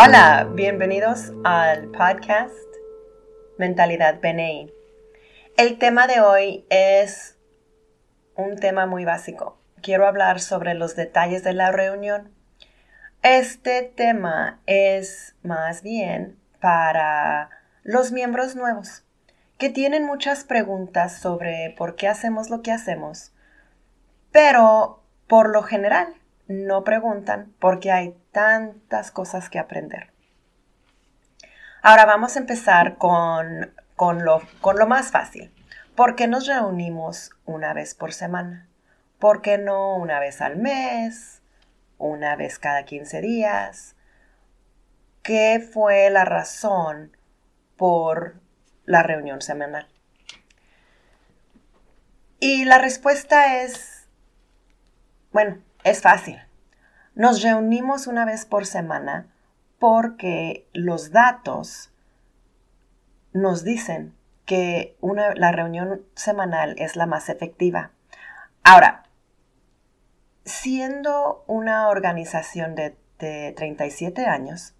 Hola, bienvenidos al podcast Mentalidad BNI. El tema de hoy es un tema muy básico. Quiero hablar sobre los detalles de la reunión. Este tema es más bien para los miembros nuevos que tienen muchas preguntas sobre por qué hacemos lo que hacemos, pero por lo general no preguntan porque hay tantas cosas que aprender. Ahora vamos a empezar con, con, lo, con lo más fácil. ¿Por qué nos reunimos una vez por semana? ¿Por qué no una vez al mes? ¿Una vez cada 15 días? ¿Qué fue la razón por la reunión semanal? Y la respuesta es, bueno, es fácil. Nos reunimos una vez por semana porque los datos nos dicen que la reunión semanal es la más efectiva. Ahora, siendo una organización de, de 37 años,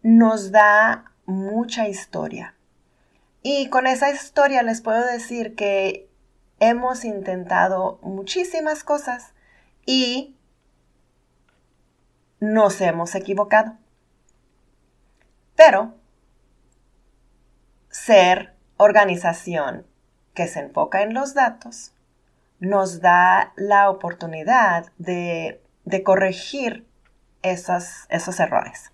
nos da mucha historia. Y con esa historia les puedo decir que hemos intentado muchísimas cosas y nos hemos equivocado. Pero ser organización que se enfoca en los datos nos da la oportunidad de, corregir esos, esos errores.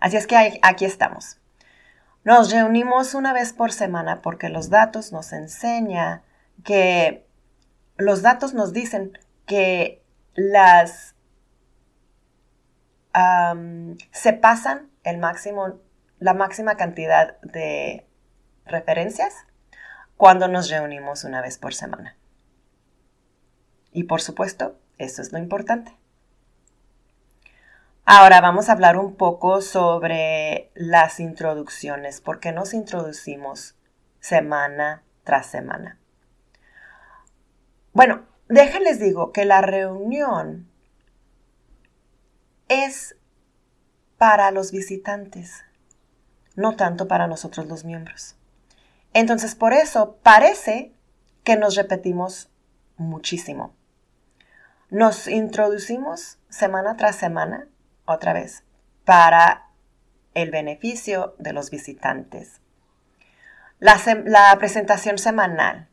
Así es que aquí estamos. Nos reunimos una vez por semana porque los datos nos enseñan que los datos nos dicen que las se pasan el máximo, la máxima cantidad de referencias cuando nos reunimos una vez por semana. Y por supuesto, eso es lo importante. Ahora vamos a hablar un poco sobre las introducciones, por qué nos introducimos semana tras semana. Bueno, déjenles digo que la reunión es para los visitantes, no tanto para nosotros los miembros. Entonces, por eso parece que nos repetimos muchísimo. Nos introducimos semana tras semana, otra vez, para el beneficio de los visitantes. La, presentación semanal.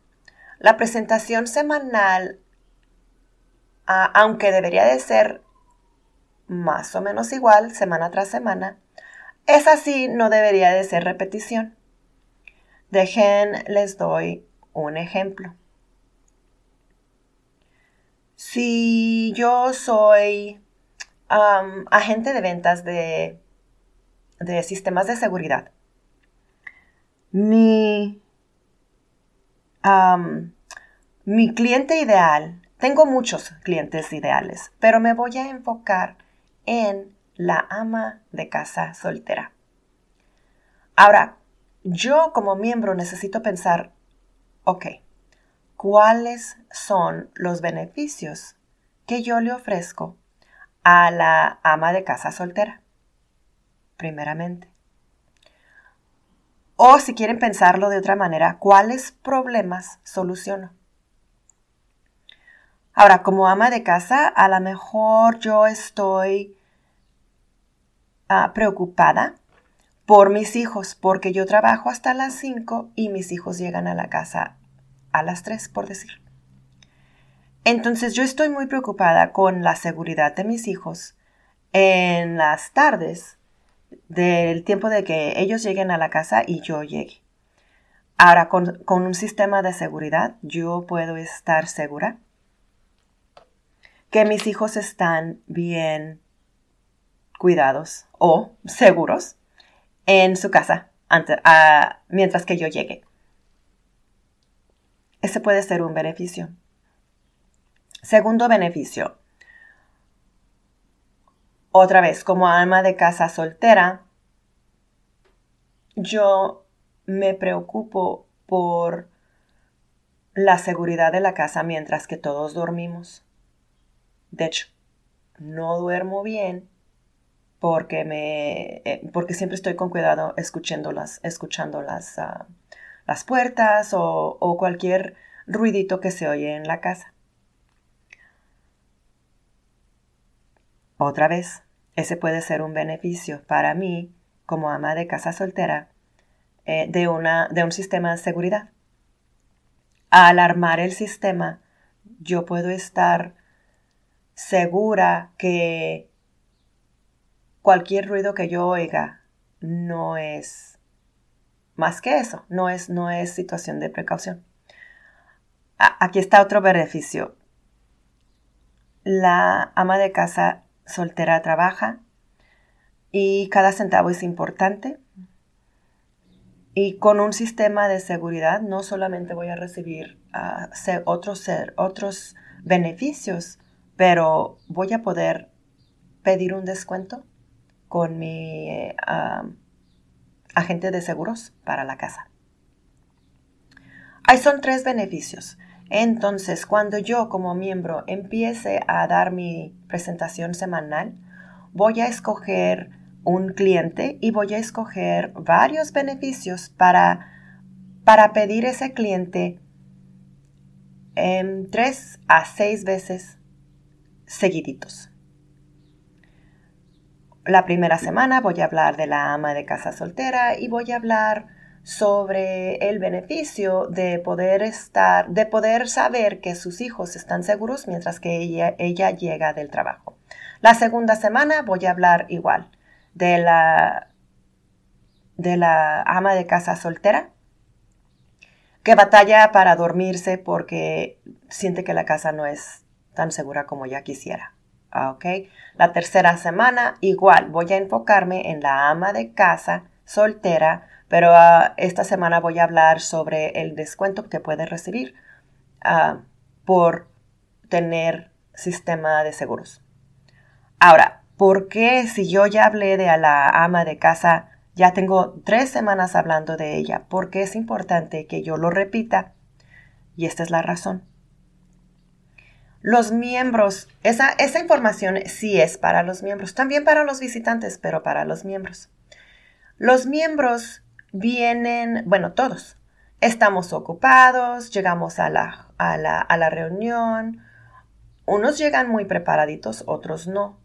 La presentación semanal, aunque debería de ser más o menos igual semana tras semana, es así, no debería de ser repetición. Dejen, les doy un ejemplo. Si yo soy agente de ventas de, de sistemas de seguridad, mi, mi cliente ideal, tengo muchos clientes ideales, pero me voy a enfocar en la ama de casa soltera. Ahora, yo como miembro necesito pensar, ok, ¿cuáles son los beneficios que yo le ofrezco a la ama de casa soltera? Primeramente. O si quieren pensarlo de otra manera, ¿cuáles problemas soluciono? Ahora, como ama de casa, a lo mejor yo estoy ah, preocupada por mis hijos, porque yo trabajo hasta las 5 y mis hijos llegan a la casa a las 3, por decir. Entonces yo estoy muy preocupada con la seguridad de mis hijos en las tardes del tiempo de que ellos lleguen a la casa y yo llegue. Ahora, con, con un sistema de seguridad, yo puedo estar segura que mis hijos están bien cuidados o seguros en su casa mientras que yo llegue. Ese puede ser un beneficio. Segundo beneficio. Otra vez, como alma de casa soltera, yo me preocupo por la seguridad de la casa mientras que todos dormimos. De hecho, no duermo bien porque, me, eh, porque siempre estoy con cuidado escuchando las, escuchando las, ah, las puertas o, cualquier ruidito que se oye en la casa. Otra vez, ese puede ser un beneficio para mí como ama de casa soltera eh, de, una, de un sistema de seguridad. Al armar el sistema, yo puedo estar segura que cualquier ruido que yo oiga no es más que eso, no es, no es situación de precaución. Aquí está otro beneficio. La ama de casa soltera trabaja y cada centavo es importante. Y con un sistema de seguridad no solamente voy a recibir uh, otros, otros beneficios, pero voy a poder pedir un descuento con mi ah, agente de seguros para la casa. Ahí son tres beneficios. Entonces, cuando yo como miembro empiece a dar mi presentación semanal, voy a escoger un cliente y voy a escoger varios beneficios para, para pedir ese cliente en tres a seis veces seguiditos. La primera semana voy a hablar de la ama de casa soltera y voy a hablar sobre el beneficio de poder estar, de poder saber que sus hijos están seguros mientras que ella, llega del trabajo. La segunda semana voy a hablar igual de la, de la ama de casa soltera que batalla para dormirse porque siente que la casa no es tan segura como ella quisiera. Ah, ¿Ok? La tercera semana igual voy a enfocarme en la ama de casa soltera pero ah, esta semana voy a hablar sobre el descuento que puede recibir ah, por tener sistema de seguros. Ahora, ¿por qué si yo ya hablé de a la ama de casa, ya tengo tres semanas hablando de ella? Porque es importante que yo lo repita. Y esta es la razón. Los miembros, esa, esa información sí es para los miembros, también para los visitantes, pero para los miembros. Los miembros vienen, bueno, todos. Estamos ocupados, llegamos a la, a la, reunión. Unos llegan muy preparaditos, otros no.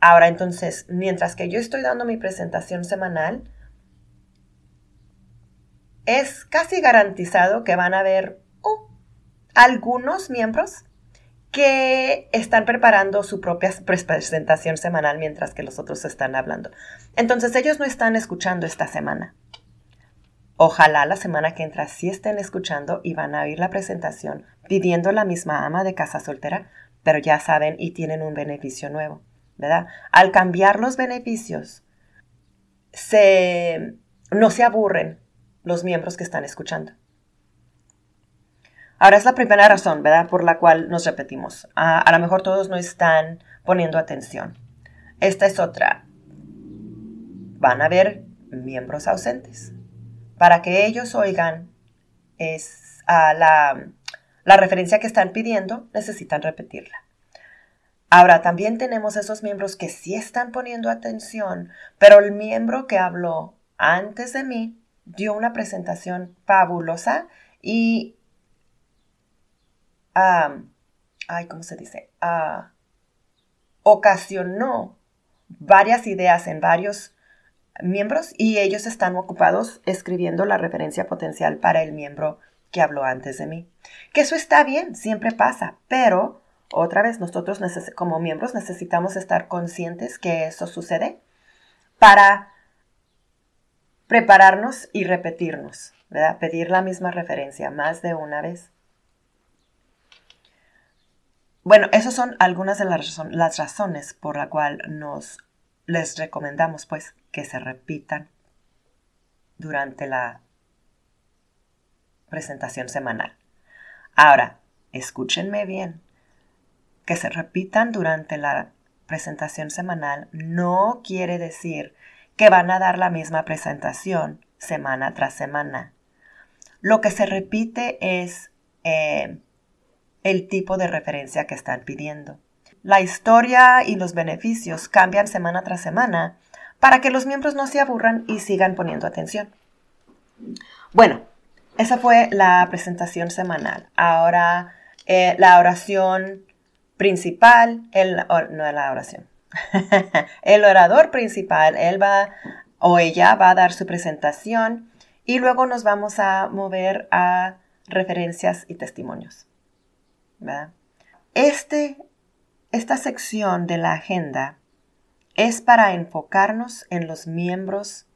Ahora entonces, mientras que yo estoy dando mi presentación semanal, es casi garantizado que van a haber oh, algunos miembros que están preparando su propia presentación semanal mientras que los otros están hablando. Entonces ellos no están escuchando esta semana. Ojalá la semana que entra sí estén escuchando y van a oír la presentación pidiendo la misma ama de casa soltera, pero ya saben y tienen un beneficio nuevo, ¿verdad? Al cambiar los beneficios, se, no se aburren los miembros que están escuchando. Ahora es la primera razón, ¿verdad? Por la cual nos repetimos. A, a lo mejor todos no están poniendo atención. Esta es otra. Van a haber miembros ausentes para que ellos oigan es, a la, la referencia que están pidiendo, necesitan repetirla. Ahora, también tenemos esos miembros que sí están poniendo atención, pero el miembro que habló antes de mí dio una presentación fabulosa y, ay, ¿cómo se dice? Ah, ocasionó varias ideas en varios miembros y ellos están ocupados escribiendo la referencia potencial para el miembro que habló antes de mí. Que eso está bien, siempre pasa, pero otra vez nosotros como miembros necesitamos estar conscientes que eso sucede para prepararnos y repetirnos, ¿verdad? Pedir la misma referencia más de una vez. Bueno, esas son algunas de las, razones por la cual nos les recomendamos pues que se repitan durante la presentación semanal. Ahora, escúchenme bien, que se repitan durante la presentación semanal no quiere decir que van a dar la misma presentación semana tras semana. Lo que se repite es eh, el tipo de referencia que están pidiendo. la historia y los beneficios cambian semana tras semana para que los miembros no se aburran y sigan poniendo atención. Bueno, esa fue la presentación semanal. Ahora, eh, la oración principal, el, no la oración, el orador principal, él va o ella va a dar su presentación y luego nos vamos a mover a referencias y testimonios. Este, esta sección de la agenda es para enfocarnos en los miembros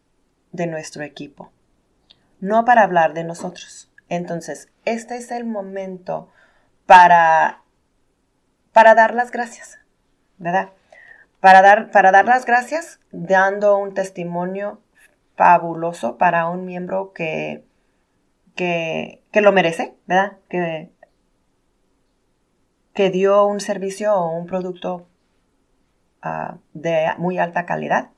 de nuestro equipo, no para hablar de nosotros. Entonces, este es el momento para, para dar las gracias, ¿verdad? Para dar, para dar las gracias dando un testimonio fabuloso para un miembro que, que, lo merece, ¿verdad? Que, que dio un servicio o un producto ah, de muy alta calidad.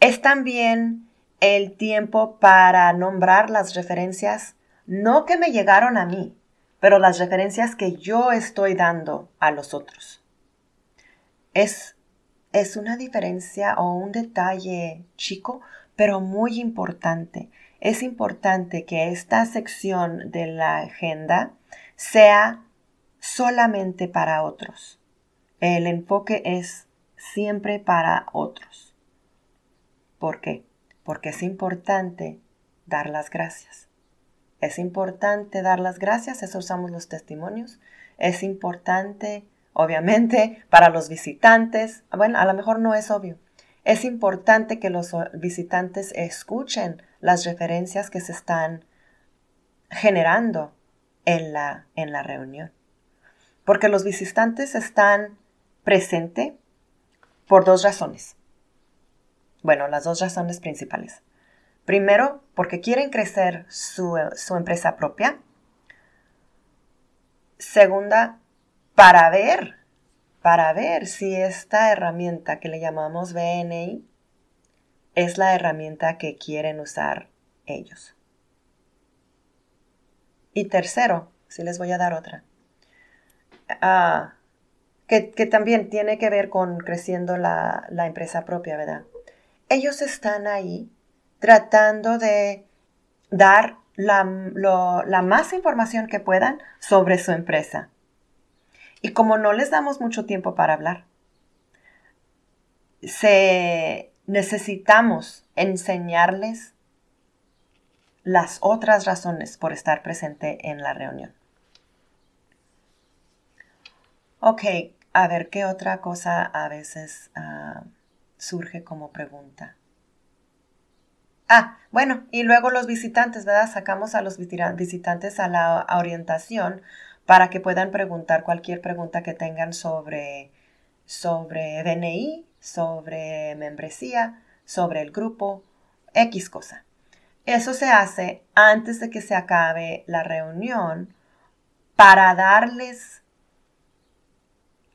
Es también el tiempo para nombrar las referencias, no que me llegaron a mí, pero las referencias que yo estoy dando a los otros. Es, es una diferencia o un detalle chico, pero muy importante. Es importante que esta sección de la agenda sea solamente para otros. El enfoque es siempre para otros. ¿Por qué? Porque es importante dar las gracias. Es importante dar las gracias, eso usamos los testimonios. Es importante Obviamente, para los visitantes, bueno, a lo mejor no es obvio. Es importante que los visitantes escuchen las referencias que se están generando en la, en la reunión. Porque los visitantes están presentes por dos razones. Bueno, las dos razones principales. Primero, porque quieren crecer su, su empresa propia. Segunda, para ver, para ver si esta herramienta que le llamamos BNI es la herramienta que quieren usar ellos. Y tercero, si les voy a dar otra, ah, que, también tiene que ver con creciendo la, empresa propia, ¿verdad? Ellos están ahí tratando de dar la, la más información que puedan sobre su empresa y como no les damos mucho tiempo para hablar, se, necesitamos enseñarles las otras razones por estar presente en la reunión. Ok, a ver qué otra cosa a veces ah, surge como pregunta. Ah, bueno, y luego los visitantes, ¿verdad? Sacamos a los visitantes a la orientación para que puedan preguntar cualquier pregunta que tengan sobre, sobre DNI, sobre membresía, sobre el grupo, X cosa. Eso se hace antes de que se acabe la reunión para darles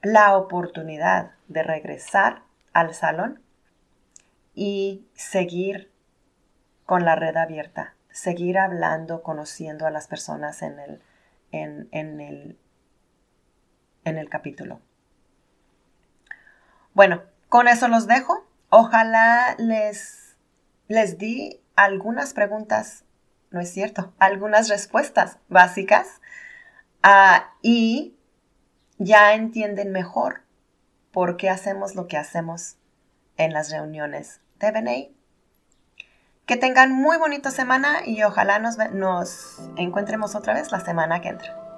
la oportunidad de regresar al salón y seguir con la red abierta, seguir hablando, conociendo a las personas en el, en, el, en el capítulo. Bueno, con eso los dejo. Ojalá les, les di algunas preguntas, no es cierto, algunas respuestas básicas ah, y ya entienden mejor por qué hacemos lo que hacemos en las reuniones de BNI. Que tengan muy bonita semana y ojalá nos, nos encontremos otra vez la semana que entra.